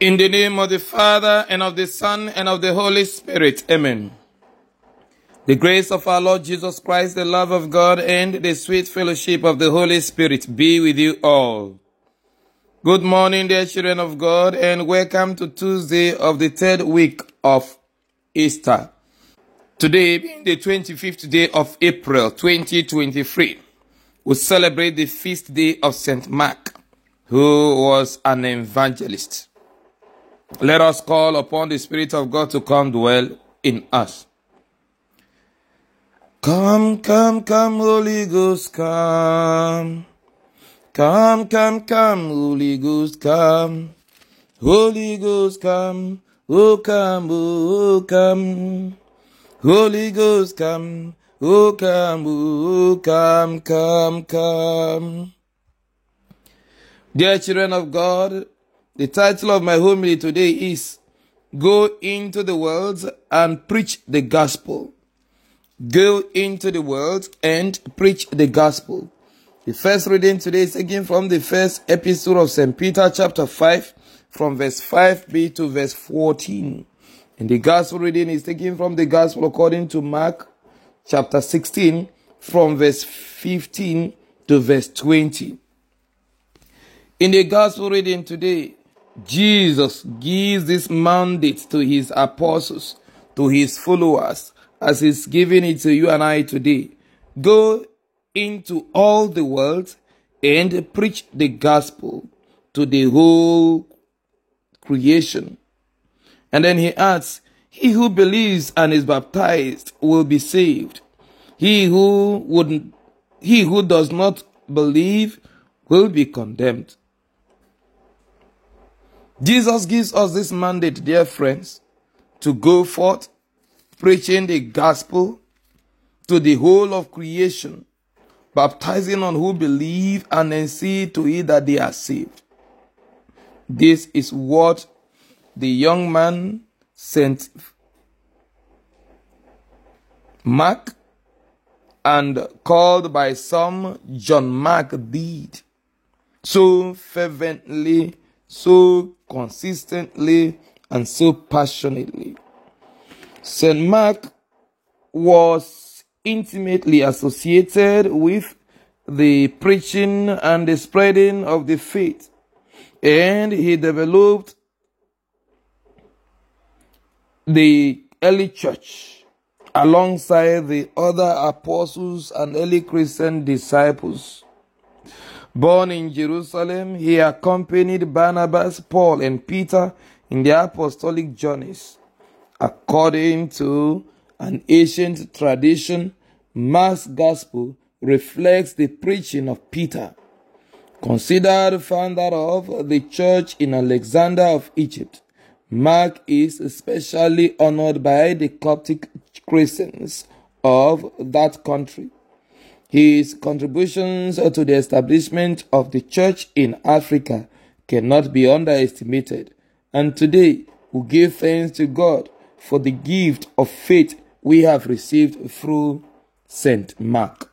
In the name of the Father, and of the Son, and of the Holy Spirit. Amen. The grace of our Lord Jesus Christ, the love of God, and the sweet fellowship of the Holy Spirit be with you all. Good morning, dear children of God, and welcome to Tuesday of the third week of Easter. Today, being the 25th day of April 2023, we celebrate the feast day of St. Mark, who was an evangelist. Let us call upon the Spirit of God to come dwell in us. Come, come, come, Holy Ghost, come. Come, come, come, Holy Ghost, come. Holy Ghost, come. Oh, come, oh, come. Holy Ghost, come. Oh, come, oh, come, come, come. Dear children of God, the title of my homily today is Go into the world and preach the gospel. Go into the world and preach the gospel. The first reading today is taken from the first epistle of St. Peter chapter 5 from verse 5b to verse 14. And the gospel reading is taken from the gospel according to Mark chapter 16 from verse 15 to verse 20. In the gospel reading today, Jesus gives this mandate to his apostles, to his followers, as he's giving it to you and I today. Go into all the world and preach the gospel to the whole creation. And then he adds, He who believes and is baptized will be saved. He who would he who does not believe will be condemned. Jesus gives us this mandate, dear friends, to go forth preaching the gospel to the whole of creation, baptizing on who believe and then see to it that they are saved. This is what the young man St. Mark and called by some John Mark did so fervently, so consistently, and so passionately. St. Mark was intimately associated with the preaching and the spreading of the faith, and he developed the early church alongside the other apostles and early Christian disciples. Born in Jerusalem, he accompanied Barnabas, Paul, and Peter in their apostolic journeys. According to an ancient tradition, Mark's gospel reflects the preaching of Peter, considered founder of the church in Alexandria of Egypt. Mark is especially honored by the Coptic Christians of that country. His contributions to the establishment of the church in Africa cannot be underestimated. And today, we give thanks to God for the gift of faith we have received through St. Mark.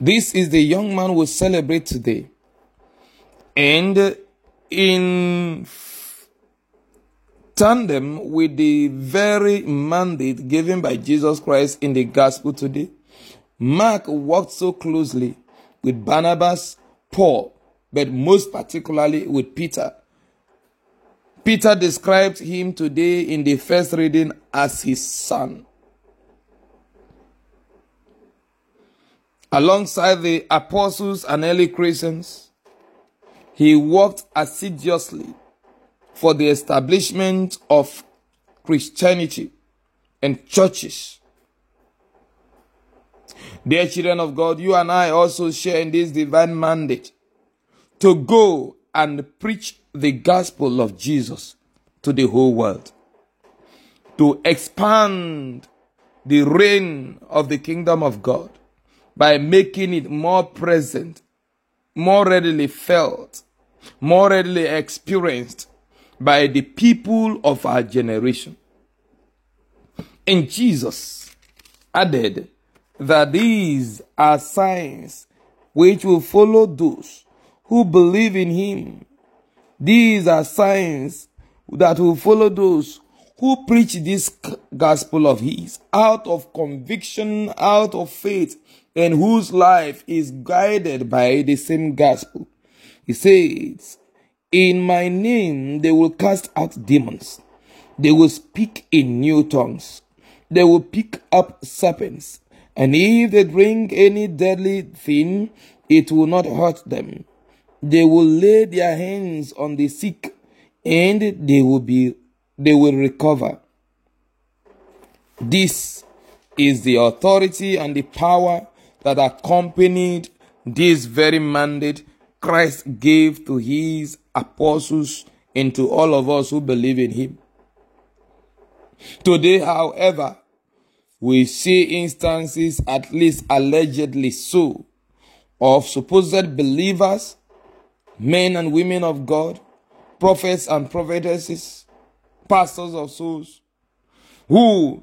This is the young man we celebrate today. And in tandem with the very mandate given by Jesus Christ in the gospel today, Mark worked so closely with Barnabas, Paul, but most particularly with Peter. Peter described him today in the first reading as his son. Alongside the apostles and early Christians, he worked assiduously for the establishment of Christianity and churches. Dear children of God, you and I also share in this divine mandate to go and preach the gospel of Jesus to the whole world, to expand the reign of the kingdom of God by making it more present, more readily felt, more readily experienced by the people of our generation. And Jesus added that these are signs which will follow those who believe in him. These are signs that will follow those who preach this gospel of his out of conviction, out of faith, and whose life is guided by the same gospel. He says, In my name they will cast out demons, they will speak in new tongues, they will pick up serpents, and if they drink any deadly thing, it will not hurt them. They will lay their hands on the sick, and they will be they will recover. This is the authority and the power that accompanied this very mandate Christ gave to his apostles and to all of us who believe in him. Today, however, we see instances, at least allegedly so, of supposed believers, men and women of God, prophets and prophetesses, pastors of souls, who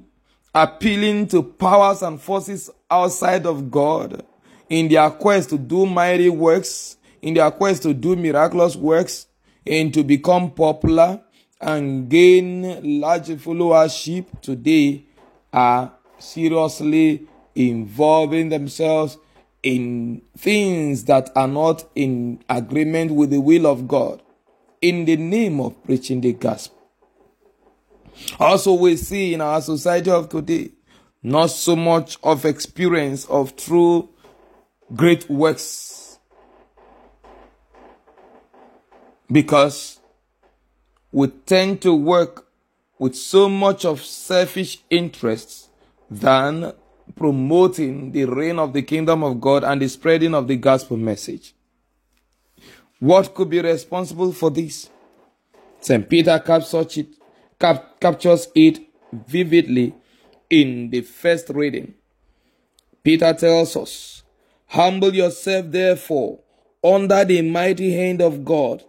appealing to powers and forces outside of God in their quest to do mighty works, in their quest to do miraculous works, and to become popular and gain large followership today are seriously involving themselves in things that are not in agreement with the will of God in the name of preaching the gospel. Also, we see in our society of today not so much of experience of true great works because we tend to work with so much of selfish interests than promoting the reign of the kingdom of God and the spreading of the gospel message. What could be responsible for this? St. Peter captures it, cap- captures it vividly in the first reading. Peter tells us, Humble yourself therefore under the mighty hand of God,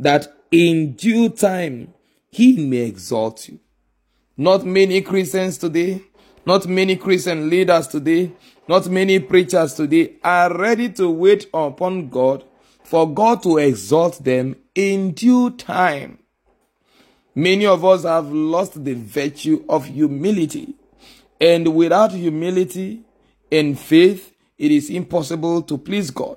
that in due time he may exalt you. Not many Christians today not many Christian leaders today, not many preachers today are ready to wait upon God for God to exalt them in due time. Many of us have lost the virtue of humility. And without humility and faith, it is impossible to please God.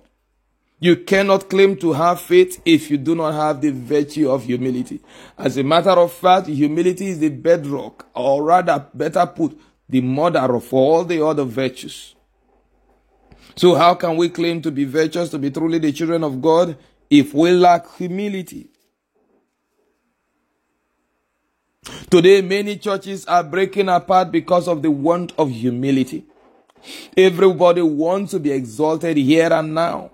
You cannot claim to have faith if you do not have the virtue of humility. As a matter of fact, humility is the bedrock, or rather, better put, the mother of all the other virtues. So, how can we claim to be virtuous, to be truly the children of God, if we lack humility? Today, many churches are breaking apart because of the want of humility. Everybody wants to be exalted here and now.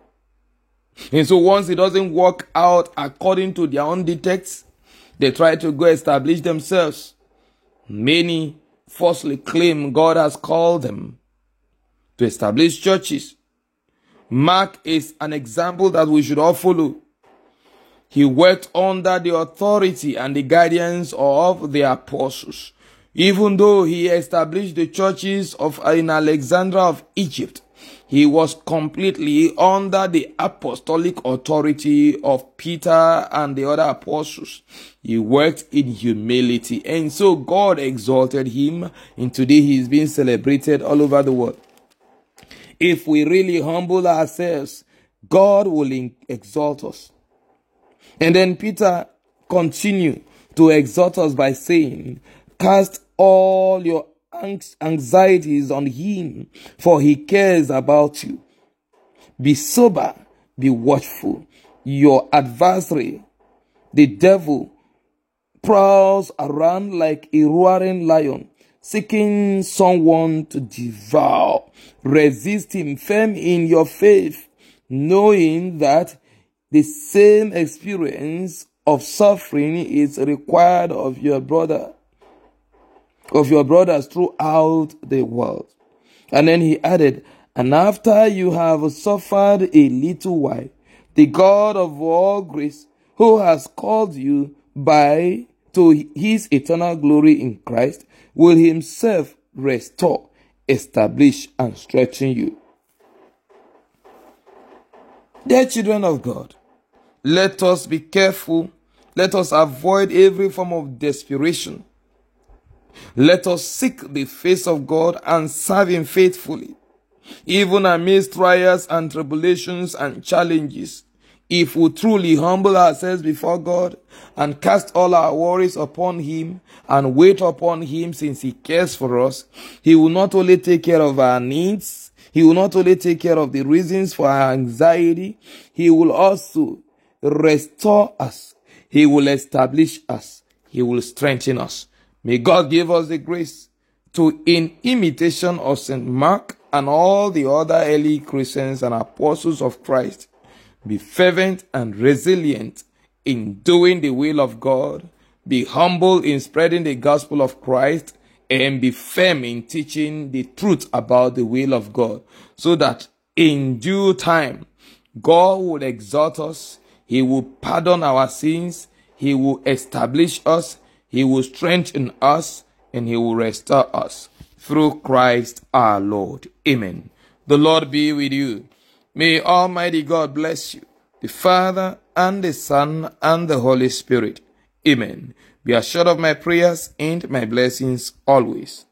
And so, once it doesn't work out according to their own dictates, they try to go establish themselves. Many falsely claim God has called them to establish churches. Mark is an example that we should all follow. He worked under the authority and the guidance of the apostles. Even though he established the churches of in Alexandria of Egypt, he was completely under the apostolic authority of Peter and the other apostles. He worked in humility. And so God exalted him. And today he is being celebrated all over the world. If we really humble ourselves, God will exalt us. And then Peter continued to exhort us by saying, Cast all your anxieties on him, for he cares about you. Be sober, be watchful. Your adversary, the devil, prowls around like a roaring lion, seeking someone to devour. Resist him firm in your faith, knowing that the same experience of suffering is required of your brother of your brothers throughout the world. And then he added, And after you have suffered a little while, the God of all grace, who has called you by to his eternal glory in Christ, will himself restore, establish, and strengthen you. Dear children of God, let us be careful Let us avoid every form of desperation. Let us seek the face of God and serve Him faithfully. Even amidst trials and tribulations and challenges, if we truly humble ourselves before God and cast all our worries upon Him and wait upon Him since He cares for us, He will not only take care of our needs, He will not only take care of the reasons for our anxiety, He will also restore us. He will establish us. He will strengthen us. May God give us the grace to, in imitation of St. Mark and all the other early Christians and apostles of Christ, be fervent and resilient in doing the will of God. Be humble in spreading the gospel of Christ and be firm in teaching the truth about the will of God so that in due time God will exalt us. He will pardon our sins. He will establish us. He will strengthen us and he will restore us through Christ our Lord. Amen. The Lord be with you. May Almighty God bless you, the Father and the Son and the Holy Spirit. Amen. Be assured of my prayers and my blessings always.